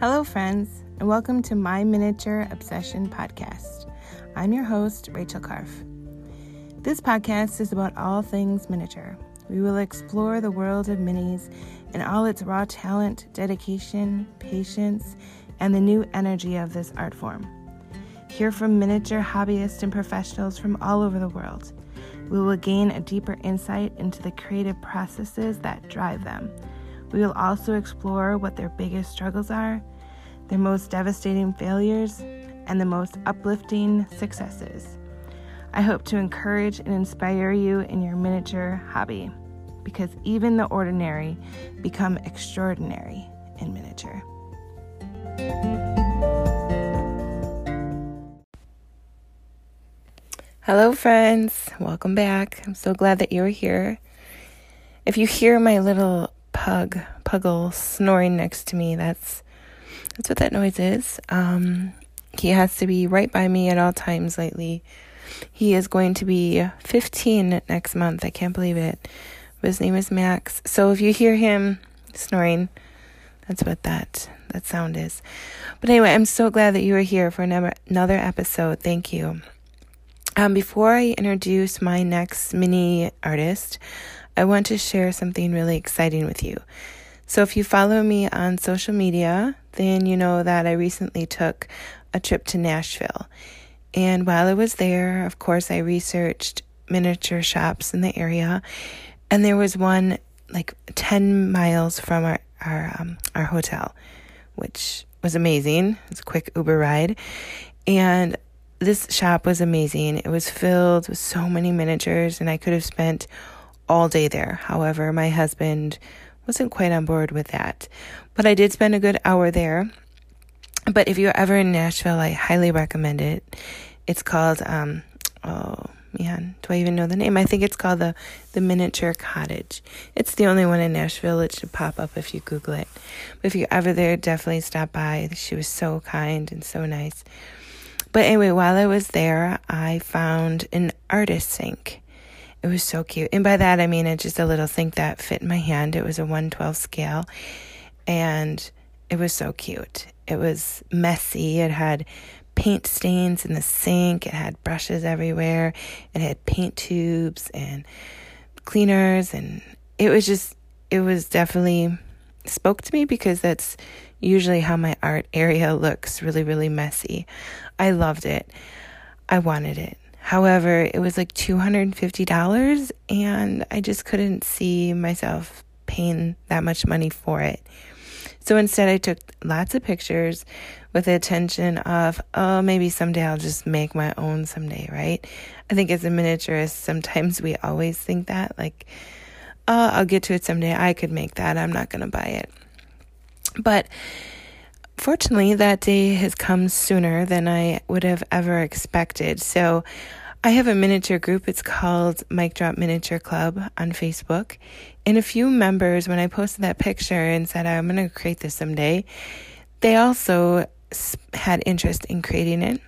Hello, friends, and welcome to my Miniature Obsession podcast. I'm your host, Rachel Karf. This podcast is about all things miniature. We will explore the world of minis and all its raw talent, dedication, patience, and the new energy of this art form. Hear from miniature hobbyists and professionals from all over the world. We will gain a deeper insight into the creative processes that drive them we will also explore what their biggest struggles are, their most devastating failures, and the most uplifting successes. I hope to encourage and inspire you in your miniature hobby because even the ordinary become extraordinary in miniature. Hello, friends. Welcome back. I'm so glad that you're here. If you hear my little pug, puggle snoring next to me. That's that's what that noise is. Um, he has to be right by me at all times lately. He is going to be 15 next month. I can't believe it. But his name is Max. So if you hear him snoring, that's what that that sound is. But anyway, I'm so glad that you are here for another another episode. Thank you. Um, before I introduce my next mini artist, I want to share something really exciting with you. So, if you follow me on social media, then you know that I recently took a trip to Nashville. And while I was there, of course, I researched miniature shops in the area. And there was one like 10 miles from our, our, um, our hotel, which was amazing. It's a quick Uber ride. And this shop was amazing. It was filled with so many miniatures, and I could have spent all day there. However, my husband wasn't quite on board with that. But I did spend a good hour there. But if you're ever in Nashville, I highly recommend it. It's called um oh man, do I even know the name? I think it's called the the Miniature Cottage. It's the only one in Nashville. It should pop up if you Google it. But if you're ever there, definitely stop by. She was so kind and so nice. But anyway, while I was there, I found an artist sink. It was so cute. And by that, I mean it's just a little sink that fit in my hand. It was a 112 scale. And it was so cute. It was messy. It had paint stains in the sink. It had brushes everywhere. It had paint tubes and cleaners. And it was just, it was definitely spoke to me because that's usually how my art area looks really, really messy. I loved it. I wanted it. However, it was like $250 and I just couldn't see myself paying that much money for it. So instead, I took lots of pictures with the intention of, oh, maybe someday I'll just make my own someday, right? I think as a miniaturist, sometimes we always think that, like, oh, I'll get to it someday. I could make that. I'm not going to buy it. But fortunately, that day has come sooner than I would have ever expected. So I have a miniature group. It's called Mic Drop Miniature Club on Facebook. And a few members, when I posted that picture and said, I'm going to create this someday, they also had interest in creating it.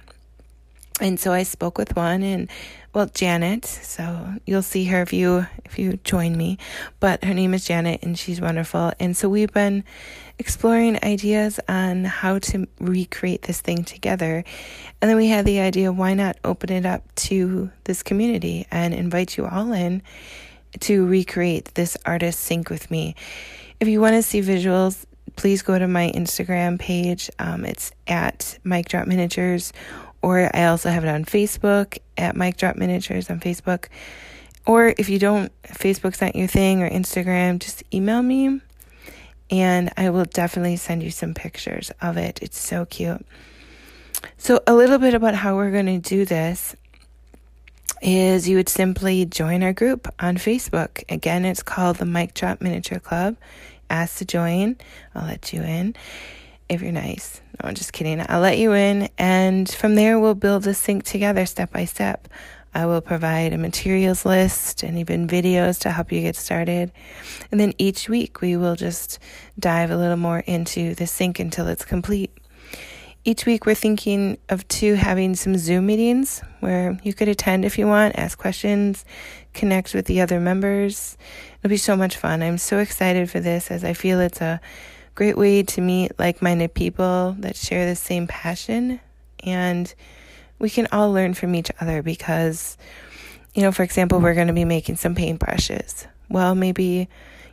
And so I spoke with one and well Janet, so you'll see her if you if you join me. But her name is Janet and she's wonderful. And so we've been exploring ideas on how to recreate this thing together. And then we had the idea why not open it up to this community and invite you all in to recreate this artist sink with me. If you want to see visuals, please go to my Instagram page. Um, it's at Mic Drop Miniatures, or I also have it on Facebook at Mic Drop Miniatures on Facebook. Or if you don't, Facebook's not your thing, or Instagram, just email me and I will definitely send you some pictures of it. It's so cute. So, a little bit about how we're going to do this is you would simply join our group on Facebook. Again, it's called the Mic Drop Miniature Club. Ask to join, I'll let you in if you're nice. No, I'm just kidding. I'll let you in, and from there, we'll build a sink together step by step. I will provide a materials list and even videos to help you get started. And then each week we will just dive a little more into the sink until it's complete. Each week we're thinking of two having some Zoom meetings where you could attend if you want, ask questions, connect with the other members. It'll be so much fun. I'm so excited for this as I feel it's a great way to meet like minded people that share the same passion. And we can all learn from each other because, you know, for example, we're going to be making some paintbrushes. Well, maybe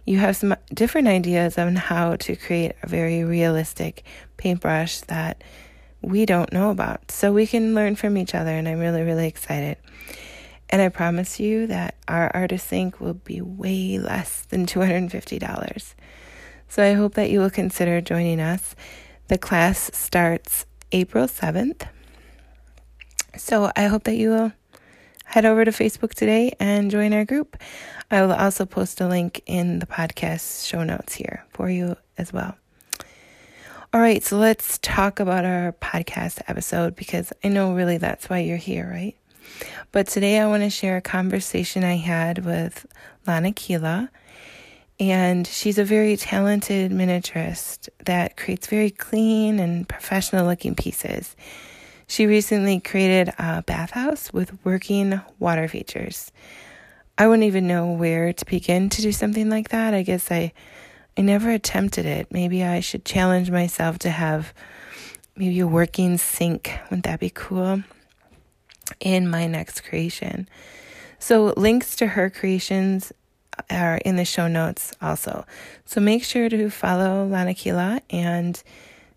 you have some different ideas on how to create a very realistic paintbrush that we don't know about. So we can learn from each other, and I'm really, really excited. And I promise you that our artist sink will be way less than $250. So I hope that you will consider joining us. The class starts April 7th. So I hope that you will head over to Facebook today and join our group. I will also post a link in the podcast show notes here for you as well. All right, so let's talk about our podcast episode because I know really that's why you're here, right? But today I want to share a conversation I had with Lana Kila. And she's a very talented miniaturist that creates very clean and professional looking pieces. She recently created a bathhouse with working water features. I wouldn't even know where to begin to do something like that. I guess I I never attempted it. Maybe I should challenge myself to have maybe a working sink. Wouldn't that be cool? In my next creation. So links to her creations are in the show notes also. So make sure to follow Lana Kila and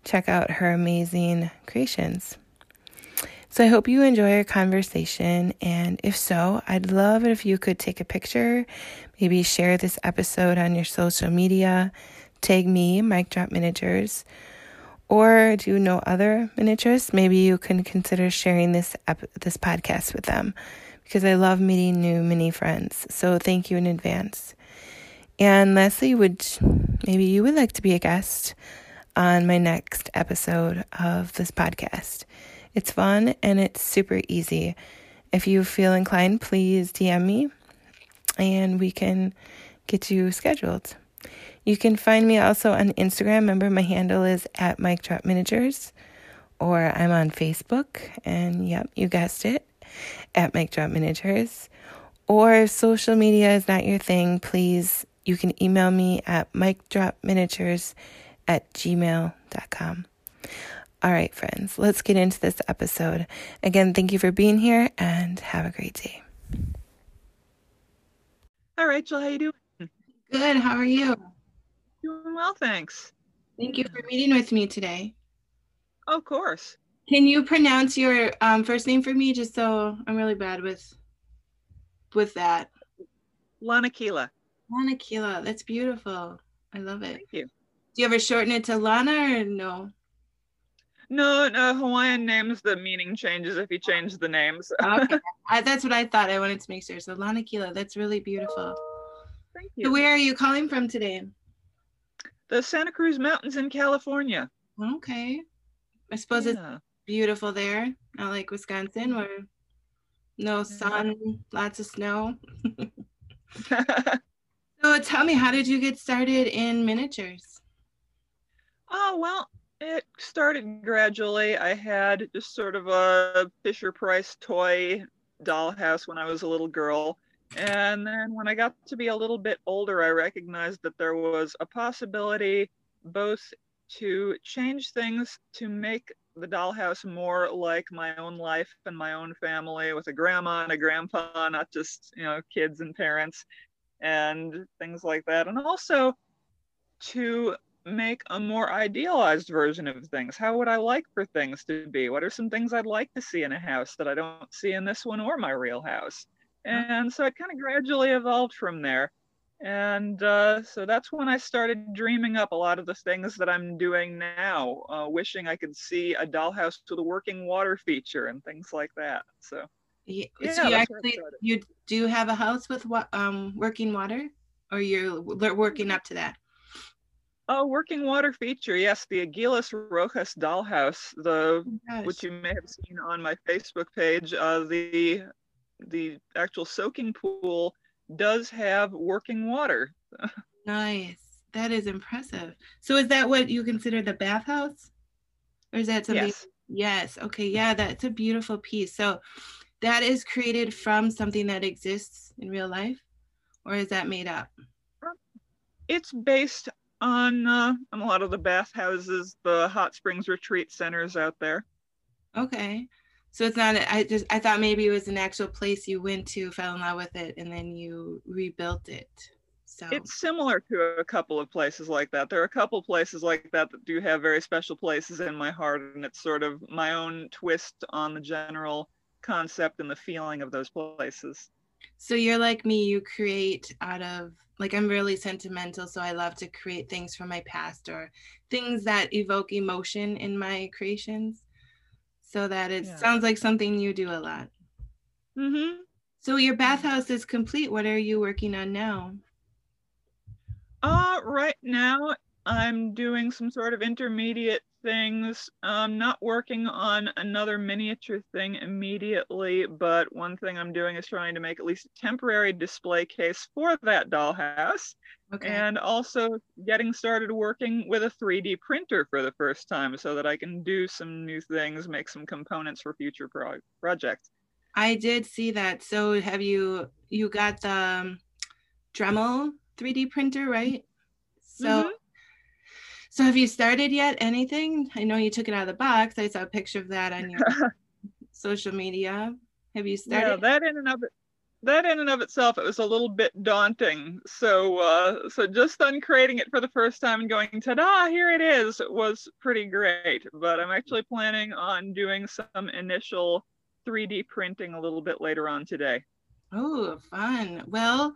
check out her amazing creations. So I hope you enjoy our conversation. And if so, I'd love it if you could take a picture, maybe share this episode on your social media, tag me, Mic Drop Miniatures, or do you know other miniaturists? Maybe you can consider sharing this ep- this podcast with them because I love meeting new mini friends. So thank you in advance. And lastly, would maybe you would like to be a guest on my next episode of this podcast? It's fun and it's super easy. If you feel inclined, please DM me and we can get you scheduled. You can find me also on Instagram. Remember, my handle is at Mic Drop Miniatures, or I'm on Facebook, and yep, you guessed it, at Mic Drop Miniatures. Or if social media is not your thing, please, you can email me at micdropminiatures at gmail.com. All right, friends, let's get into this episode. Again, thank you for being here and have a great day. Hi, Rachel. How you doing? Good. How are you? Doing well, thanks. Thank you for meeting with me today. Of course. Can you pronounce your um, first name for me, just so I'm really bad with with that? Lana Kila. Lana Kila. That's beautiful. I love it. Thank you. Do you ever shorten it to Lana or no? No, no, Hawaiian names, the meaning changes if you change the names. okay. I, that's what I thought. I wanted to make sure. So Lana Kila, that's really beautiful. Thank you. So where are you calling from today? The Santa Cruz Mountains in California. Okay. I suppose yeah. it's beautiful there, not like Wisconsin mm-hmm. where no mm-hmm. sun, lots of snow. so tell me, how did you get started in miniatures? Oh, well, it started gradually. I had just sort of a Fisher Price toy dollhouse when I was a little girl. And then when I got to be a little bit older, I recognized that there was a possibility both to change things to make the dollhouse more like my own life and my own family with a grandma and a grandpa, not just, you know, kids and parents and things like that. And also to make a more idealized version of things. How would I like for things to be? What are some things I'd like to see in a house that I don't see in this one or my real house? Mm-hmm. And so it kind of gradually evolved from there. And uh, so that's when I started dreaming up a lot of the things that I'm doing now, uh, wishing I could see a dollhouse with a working water feature and things like that. So, yeah, so you actually you do have a house with what um, working water, or you're working up to that? Oh, working water feature. Yes, the Aguilas Rojas dollhouse, the oh which you may have seen on my Facebook page. Uh, the the actual soaking pool does have working water. nice. That is impressive. So is that what you consider the bathhouse? Or is that something? Yes. Yes. Okay. Yeah, that's a beautiful piece. So that is created from something that exists in real life, or is that made up? It's based on uh, on a lot of the bathhouses, the hot springs retreat centers out there. Okay. So it's not I just I thought maybe it was an actual place you went to, fell in love with it, and then you rebuilt it. So It's similar to a couple of places like that. There are a couple places like that that do have very special places in my heart, and it's sort of my own twist on the general concept and the feeling of those places. So you're like me, you create out of like I'm really sentimental, so I love to create things from my past or things that evoke emotion in my creations. So that it Yeah. sounds like something you do a lot. Mm-hmm. So your bathhouse is complete. What are you working on now? Uh, right now I'm doing some sort of intermediate things. I'm not working on another miniature thing immediately, but one thing I'm doing is trying to make at least a temporary display case for that dollhouse. Okay. and also getting started working with a 3D printer for the first time so that I can do some new things, make some components for future pro- projects. I did see that. So have you you got the um, Dremel 3D printer, right? So Mhm. So have you started yet anything? I know you took it out of the box. I saw a picture of that on your social media. Have you Yeah, started? that in and of it, that in and of itself, it was a little bit daunting. So, uh, so just on creating it for the first time and going, ta-da, here it is, was pretty great. But I'm actually planning on doing some initial 3D printing a little bit later on today. Oh, fun. Well,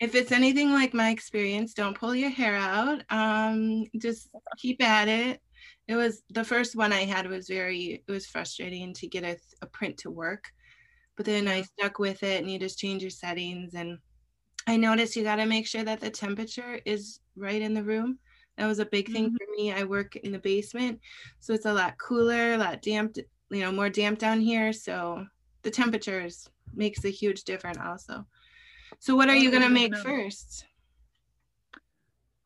if it's anything like my experience, don't pull your hair out. Um, just keep at it. It was the first one I had was very, it was frustrating to get a, a print to work. But then I stuck with it and you just change your settings. And I noticed you got to make sure that the temperature is right in the room. That was a big thing Mhm. for me. I work in the basement, so it's a lot cooler, a lot damp, you know, more damp down here. So the temperatures makes a huge difference also. So what are you gonna make first?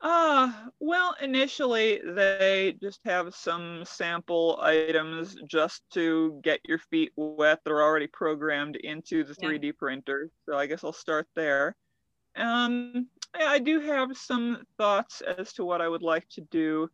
Uh, well, initially they just have some sample items just to get your feet wet. They're already programmed into the Yeah. 3D printer. So I guess I'll start there. Um, I I do have some thoughts as to what I would like to do.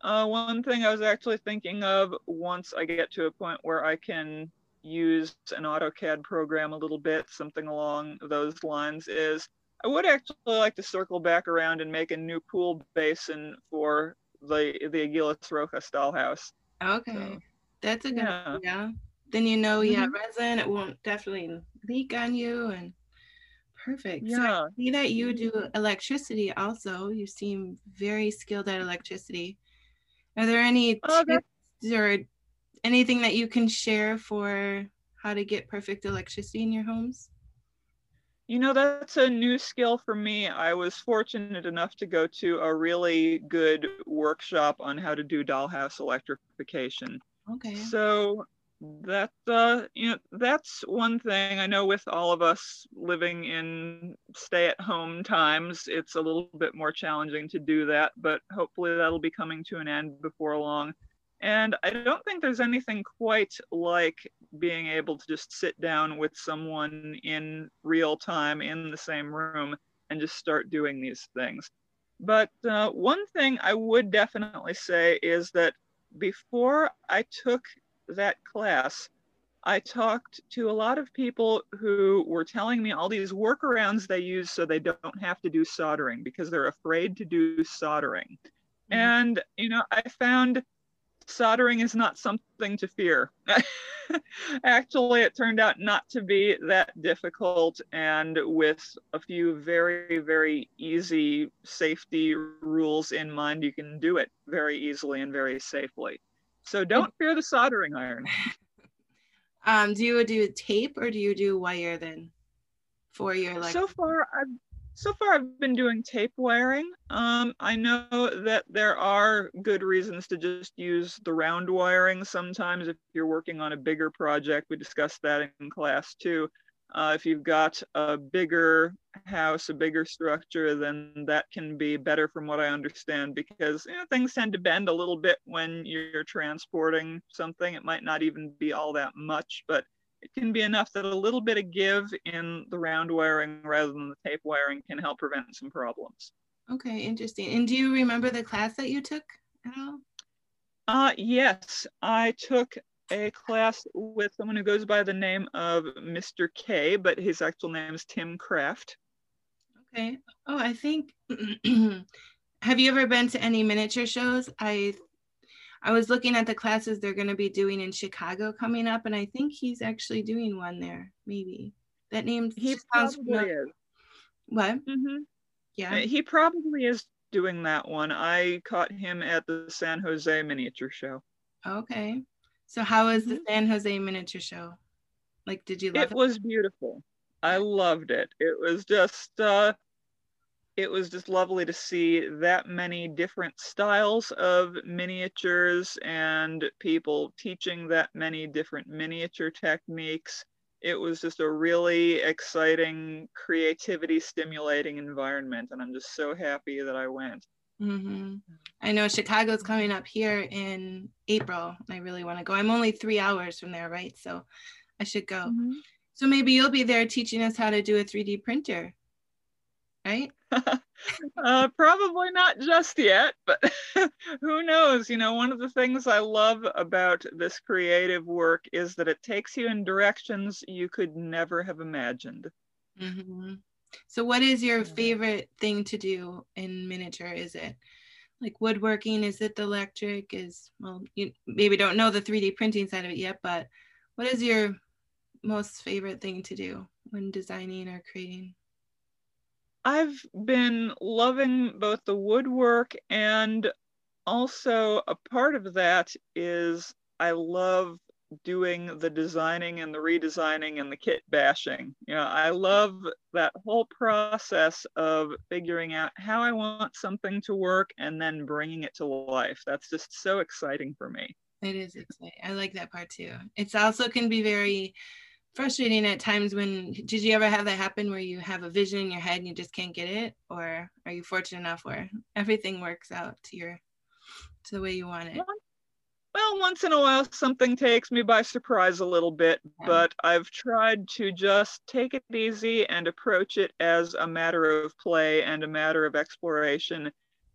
Uh, one thing I was actually thinking of once I get to a point where I can use an AutoCAD program a little bit, something along those lines, is I would actually like to circle back around and make a new pool basin for the the Aguilas Rojas dollhouse. Okay, So, that's a good yeah. idea. Then you know you have Mhm. resin, it won't definitely leak on you and perfect. So I Yeah. see that you do electricity also. You seem very skilled at electricity. Are there any Oh, tips or anything that you can share for how to get perfect electricity in your homes? You know, that's a new skill for me. I was fortunate enough to go to a really good workshop on how to do dollhouse electrification. Okay. So that uh you know that's one thing I know with all of us living in stay at home times it's a little bit more challenging to do that but hopefully that'll be coming to an end before long and I don't think there's anything quite like being able to just sit down with someone in real time in the same room and just start doing these things but uh, one thing I would definitely say is that before I took that class, I talked to a lot of people who were telling me all these workarounds they use so they don't have to do soldering because they're afraid to do soldering. Mhm. And, you know, I found soldering is not something to fear. Actually, it turned out not to be that difficult. And with a few very, very easy safety rules in mind, you can do it very easily and very safely. So don't fear the soldering iron. Um, do you do tape or do you do wire then for your like? so far I've so far I've been doing tape wiring. Um, I know that there are good reasons to just use the round wiring sometimes if you're working on a bigger project. We discussed that in class too. Uh, if you've got a bigger house, a bigger structure, then that can be better from what I understand because you know, things tend to bend a little bit when you're transporting something. It might not even be all that much, but it can be enough that a little bit of give in the round wiring rather than the tape wiring can help prevent some problems. Okay, interesting. And do you remember the class that you took at all? Uh, yes, I took a class with someone who goes by the name of Mr. K, but his actual name is Tim Kraft. Okay. Oh, I think. have you ever been to any miniature shows? I I was looking at the classes they're going to be doing in Chicago coming up, and I think he's actually doing one there. Maybe that name. He probably is. What? Mm-hmm. Yeah. He probably is doing that one. I caught him at the San Jose Miniature Show. Okay. So how was the Mhm. San Jose miniature show? Like, did you love it? It was beautiful. I loved it. It was just uh it was just lovely to see that many different styles of miniatures and people teaching that many different miniature techniques. It was just a really exciting, creativity stimulating environment, and I'm just so happy that I went. hmm I know Chicago's coming up here in April. and I really want to go. I'm only three hours from there, right? So I should go. So maybe you'll be there teaching us how to do a 3D printer, right? uh, probably not just yet, but who knows? You know, one of the things I love about this creative work is that it takes you in directions you could never have imagined. hmm So, what is your favorite thing to do in miniature? Is it like woodworking? Is it the electric? Is well, you maybe don't know the 3D printing side of it yet, but what is your most favorite thing to do when designing or creating? I've been loving both the woodwork and also a part of that is I love doing the designing and the redesigning and the kit bashing. You know, I love that whole process of figuring out how I want something to work and then bringing it to life. That's just so exciting for me. It is exciting. I like that part too. It's also can be very frustrating at times when did you ever have that happen where you have a vision in your head and you just can't get it? Or are you fortunate enough where everything works out to your to the way you want it? Well, once in a while, something takes me by surprise a little bit, Yeah. but I've tried to just take it easy and approach it as a matter of play and a matter of exploration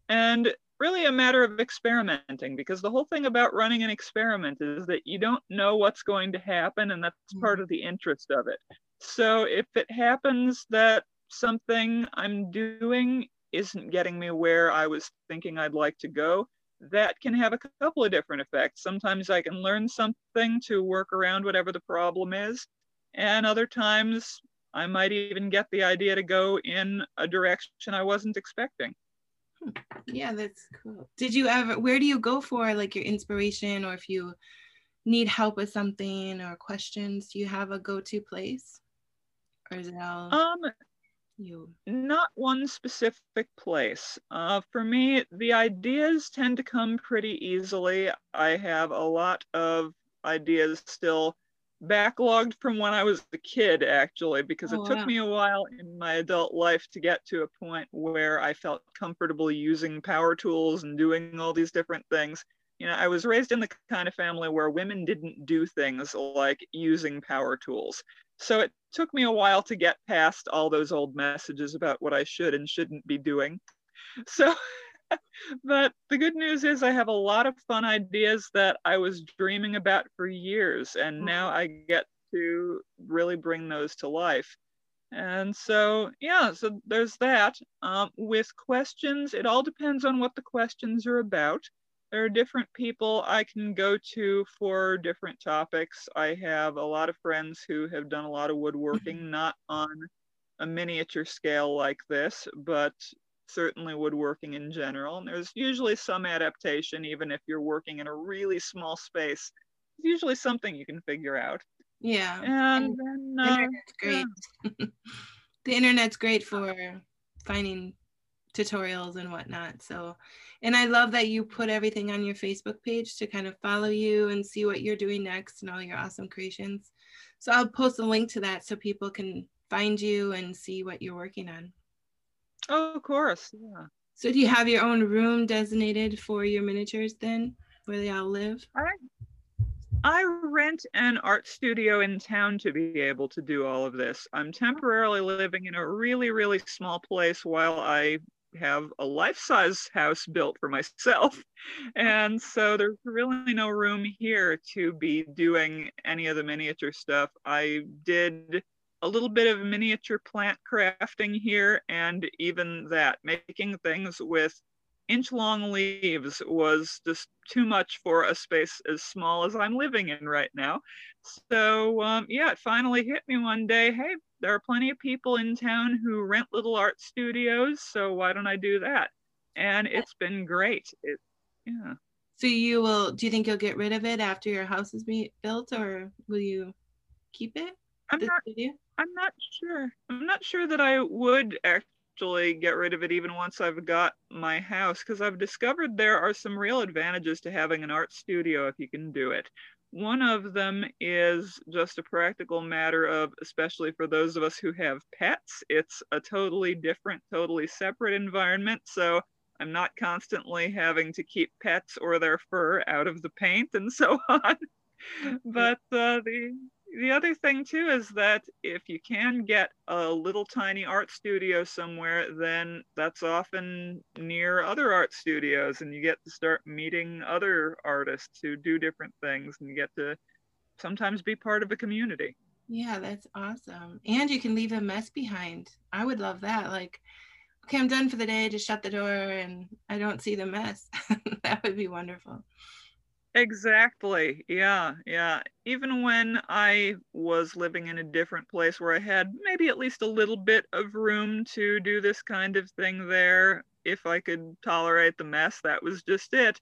and really a matter of experimenting because the whole thing about running an experiment is that you don't know what's going to happen, and that's hmm. part of the interest of it. So if it happens that something I'm doing isn't getting me where I was thinking I'd like to go, that can have a couple of different effects. Sometimes I can learn something to work around whatever the problem is, and other times I might even get the idea to go in a direction I wasn't expecting. Yeah, that's cool. Did you ever, where do you go for like your inspiration or if you need help with something or questions? Do you have a go to place? Or is it all Um, you? not one specific place. Uh, for me, the ideas tend to come pretty easily. I have a lot of ideas still backlogged from when I was a kid, actually, because Oh, it took wow. me a while in my adult life to get to a point where I felt comfortable using power tools and doing all these different things. You know, I was raised in the kind of family where women didn't do things like using power tools. So it took me a while to get past all those old messages about what I should and shouldn't be doing. So, but the good news is I have a lot of fun ideas that I was dreaming about for years, and now I get to really bring those to life. And so, yeah, so there's that. Um, with questions, it all depends on what the questions are about. There are different people I can go to for different topics. I have a lot of friends who have done a lot of woodworking, not on a miniature scale like this, but certainly woodworking in general. And there's usually some adaptation, even if you're working in a really small space. There's usually something you can figure out. Yeah. And And then, the uh, internet's great. the internet's great for finding tutorials and whatnot. So, and I love that you put everything on your Facebook page to kind of follow you and see what you're doing next and all your awesome creations. So I'll post a link to that so people can find you and see what you're working on. Oh, of course, yeah. So do you have your own room designated for your miniatures then, where they all live? I rent an art studio in town to be able to do all of this. I'm temporarily living in a really, really small place while I have a life-size house built for myself. And so there's really no room here to be doing any of the miniature stuff. I did a little bit of miniature plant crafting here, and even that, making things with inch long leaves was just too much for a space as small as I'm living in right now. So, um, yeah, it finally hit me one day hey, there are plenty of people in town who rent little art studios, so why don't I do that? And it's been great. It, yeah. So you will? Do you think you'll get rid of it after your house is built, or will you keep it? I'm not. Studio? I'm not sure. I'm not sure that I would actually get rid of it even once I've got my house, because I've discovered there are some real advantages to having an art studio if you can do it. One of them is just a practical matter of, especially for those of us who have pets, it's a totally different, totally separate environment. So I'm not constantly having to keep pets or their fur out of the paint and so on. but uh, the the other thing too is that if you can get a little tiny art studio somewhere, then that's often near other art studios, and you get to start meeting other artists who do different things, and you get to sometimes be part of a community. Yeah, that's awesome. And you can leave a mess behind. I would love that. Like, okay, I'm done for the day, just shut the door and I don't see the mess. that would be wonderful. Exactly. Yeah. Yeah. Even when I was living in a different place where I had maybe at least a little bit of room to do this kind of thing there, if I could tolerate the mess, that was just it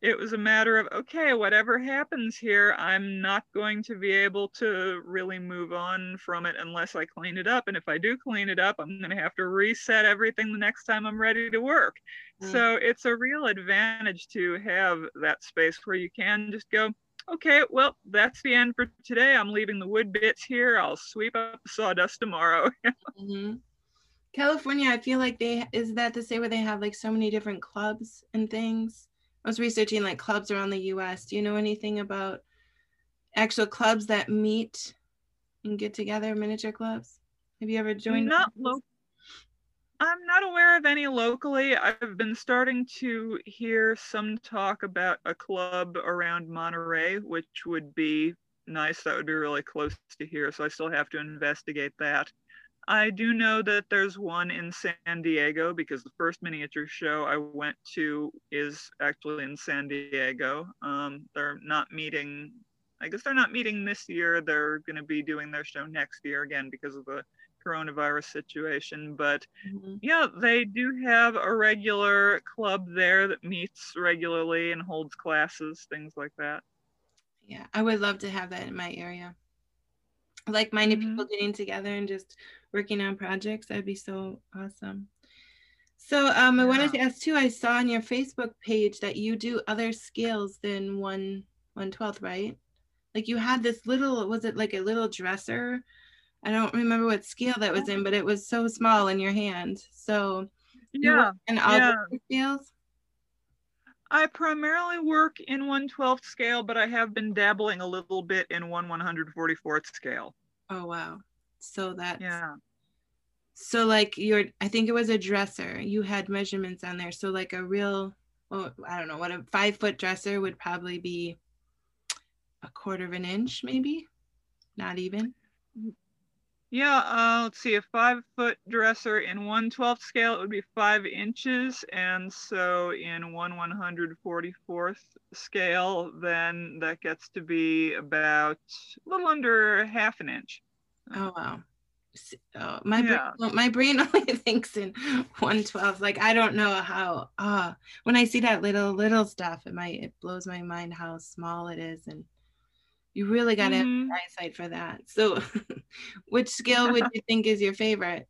it was a matter of okay whatever happens here i'm not going to be able to really move on from it unless i clean it up and if i do clean it up i'm going to have to reset everything the next time i'm ready to work. Mm. so it's a real advantage to have that space where you can just go okay well that's the end for today. I'm leaving the wood bits here. I'll sweep up the sawdust tomorrow. Mm-hmm. california i feel like they is that to say where they have like so many different clubs and things I was researching like clubs around the US. Do you know anything about actual clubs that meet and get together, miniature clubs? Have you ever joined? Not local. I'm not aware of any locally. I've been starting to hear some talk about a club around Monterey, which would be nice. That would be really close to here. So I still have to investigate that. I do know that there's one in San Diego because the first miniature show I went to is actually in San Diego. Um, they're not meeting, I guess they're not meeting this year. They're going to be doing their show next year again because of the coronavirus situation. But mm-hmm. yeah, they do have a regular club there that meets regularly and holds classes, things like that. Yeah, I would love to have that in my area like-minded mm-hmm. people getting together and just working on projects that'd be so awesome. So um, i wanted to ask too i saw on your facebook page that you do other scales than one one twelfth right? Like you had this little was it like a little dresser? I don't remember what scale that was in but it was so small in your hand. So yeah and all yeah. scales I primarily work in 112th scale, but I have been dabbling a little bit in 1 144th scale. Oh, wow. So that yeah. So like your, I think it was a dresser. You had measurements on there. So like a real, well, I don't know what a five foot dresser would probably be a quarter of an inch, maybe, not even. Yeah, uh, let's see, a five foot dresser in 1 12th scale, it would be five inches. And so in 1 144th scale, then that gets to be about a little under half an inch. Oh, wow. Oh, my yeah. brain, my brain only thinks in 112 like i don't know how uh when i see that little little stuff it might it blows my mind how small it is and you really got to mm-hmm. have eyesight for that. So, which scale would you think is your favorite?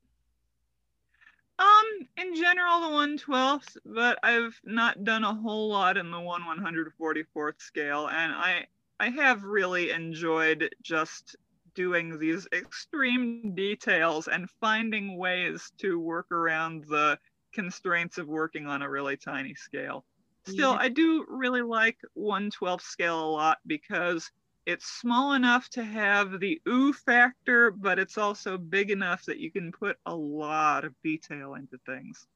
Um, in general, the 112th, but I've not done a whole lot in the 1 144th scale, and I I have really enjoyed just doing these extreme details and finding ways to work around the constraints of working on a really tiny scale. Still, yeah. I do really like 112th scale a lot because it's small enough to have the ooh factor, but it's also big enough that you can put a lot of detail into things.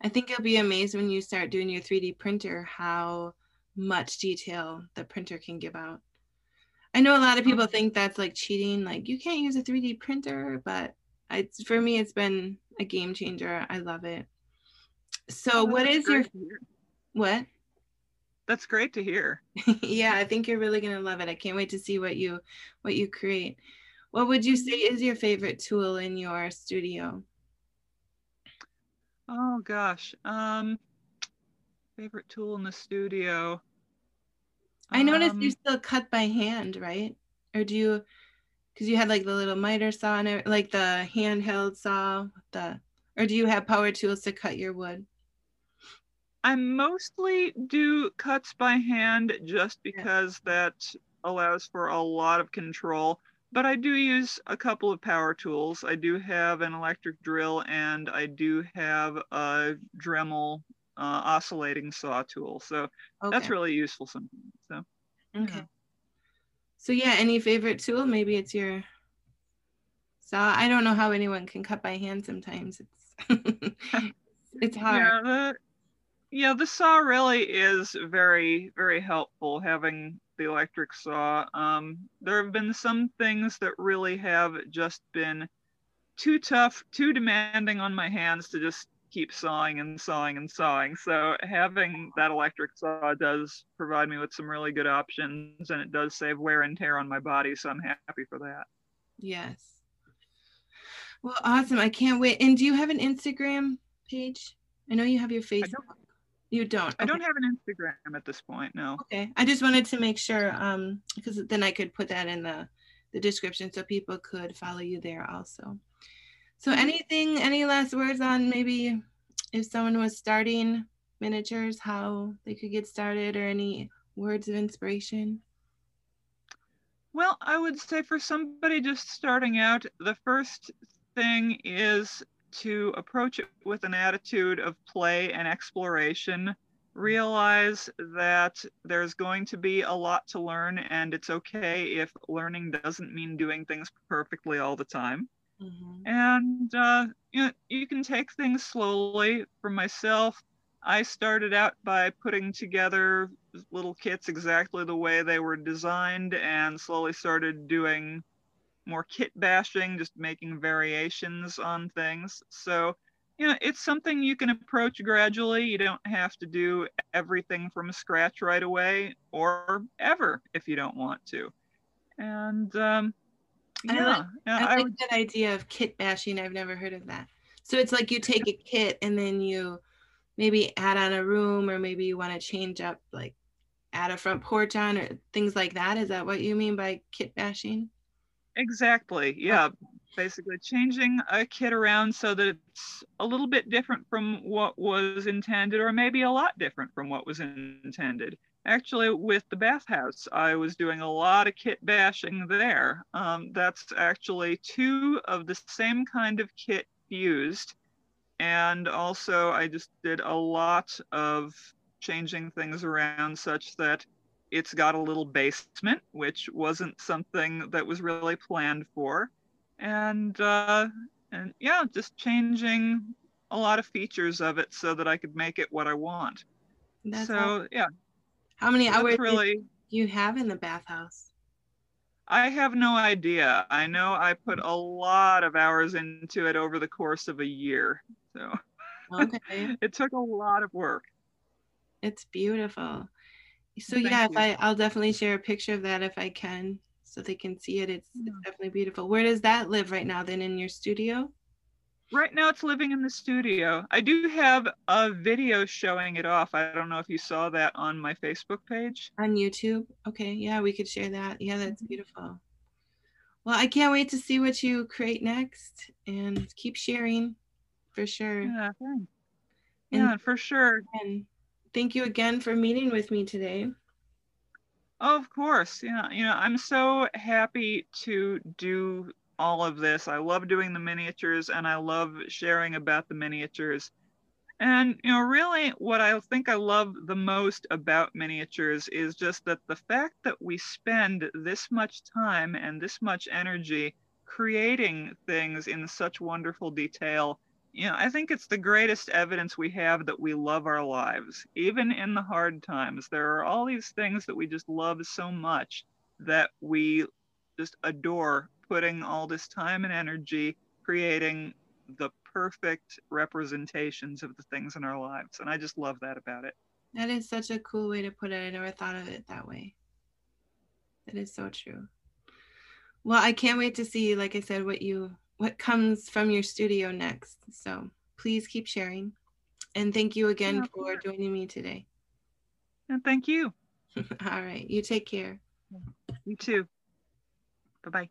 I think you'll be amazed when you start doing your 3D printer how much detail the printer can give out. I know a lot of people mm-hmm. think that's like cheating, like you can't use a 3D printer, but I, for me, it's been a game changer. I love it. So, oh, what is your what? That's great to hear. yeah, I think you're really gonna love it. I can't wait to see what you what you create. What would you say is your favorite tool in your studio? Oh gosh, um, favorite tool in the studio. I noticed um, you still cut by hand, right? Or do you? Because you had like the little miter saw and like the handheld saw, the or do you have power tools to cut your wood? I mostly do cuts by hand just because yeah. that allows for a lot of control. But I do use a couple of power tools. I do have an electric drill and I do have a Dremel uh, oscillating saw tool. So okay. that's really useful sometimes. So okay. Yeah. So yeah, any favorite tool? Maybe it's your saw. I don't know how anyone can cut by hand sometimes. It's it's hard. Yeah, the, yeah, the saw really is very, very helpful having the electric saw. Um, there have been some things that really have just been too tough, too demanding on my hands to just keep sawing and sawing and sawing. So having that electric saw does provide me with some really good options and it does save wear and tear on my body. So I'm happy for that. Yes. Well, awesome. I can't wait. And do you have an Instagram page? I know you have your Facebook. You don't. I don't have an Instagram at this point. No. Okay. I just wanted to make sure, um, because then I could put that in the the description so people could follow you there also. So anything, any last words on maybe if someone was starting miniatures, how they could get started, or any words of inspiration? Well, I would say for somebody just starting out, the first thing is to approach it with an attitude of play and exploration. Realize that there's going to be a lot to learn, and it's okay if learning doesn't mean doing things perfectly all the time. Mm-hmm. And uh, you, know, you can take things slowly. For myself, I started out by putting together little kits exactly the way they were designed and slowly started doing more kit bashing, just making variations on things. So, you know, it's something you can approach gradually. You don't have to do everything from scratch right away or ever if you don't want to. And um, yeah, I like, yeah, I like I that idea of kit bashing. I've never heard of that. So it's like you take a kit and then you maybe add on a room or maybe you want to change up like add a front porch on or things like that. Is that what you mean by kit bashing? Exactly. Yeah. Basically, changing a kit around so that it's a little bit different from what was intended, or maybe a lot different from what was intended. Actually, with the bathhouse, I was doing a lot of kit bashing there. Um, that's actually two of the same kind of kit used. And also, I just did a lot of changing things around such that it's got a little basement, which wasn't something that was really planned for. And uh, and yeah, just changing a lot of features of it so that I could make it what I want. That's so awesome. yeah. How many hours really you have in the bathhouse? I have no idea. I know I put a lot of hours into it over the course of a year. So okay. it took a lot of work. It's beautiful. So Thank yeah, if I I'll definitely share a picture of that if I can, so they can see it. It's, it's definitely beautiful. Where does that live right now? Then in your studio? Right now, it's living in the studio. I do have a video showing it off. I don't know if you saw that on my Facebook page. On YouTube? Okay, yeah, we could share that. Yeah, that's mm-hmm. beautiful. Well, I can't wait to see what you create next and keep sharing for sure. Yeah, thanks. Yeah, and, for sure. And thank you again for meeting with me today. Of course. Yeah, you know, I'm so happy to do all of this. I love doing the miniatures and I love sharing about the miniatures. And you know, really what I think I love the most about miniatures is just that the fact that we spend this much time and this much energy creating things in such wonderful detail know, I think it's the greatest evidence we have that we love our lives, even in the hard times. There are all these things that we just love so much that we just adore putting all this time and energy creating the perfect representations of the things in our lives. And I just love that about it. That is such a cool way to put it. I never thought of it that way. That is so true. Well, I can't wait to see, like I said, what you what comes from your studio next. So please keep sharing. And thank you again yeah, for joining me today. And thank you. All right. You take care. You too. Bye bye.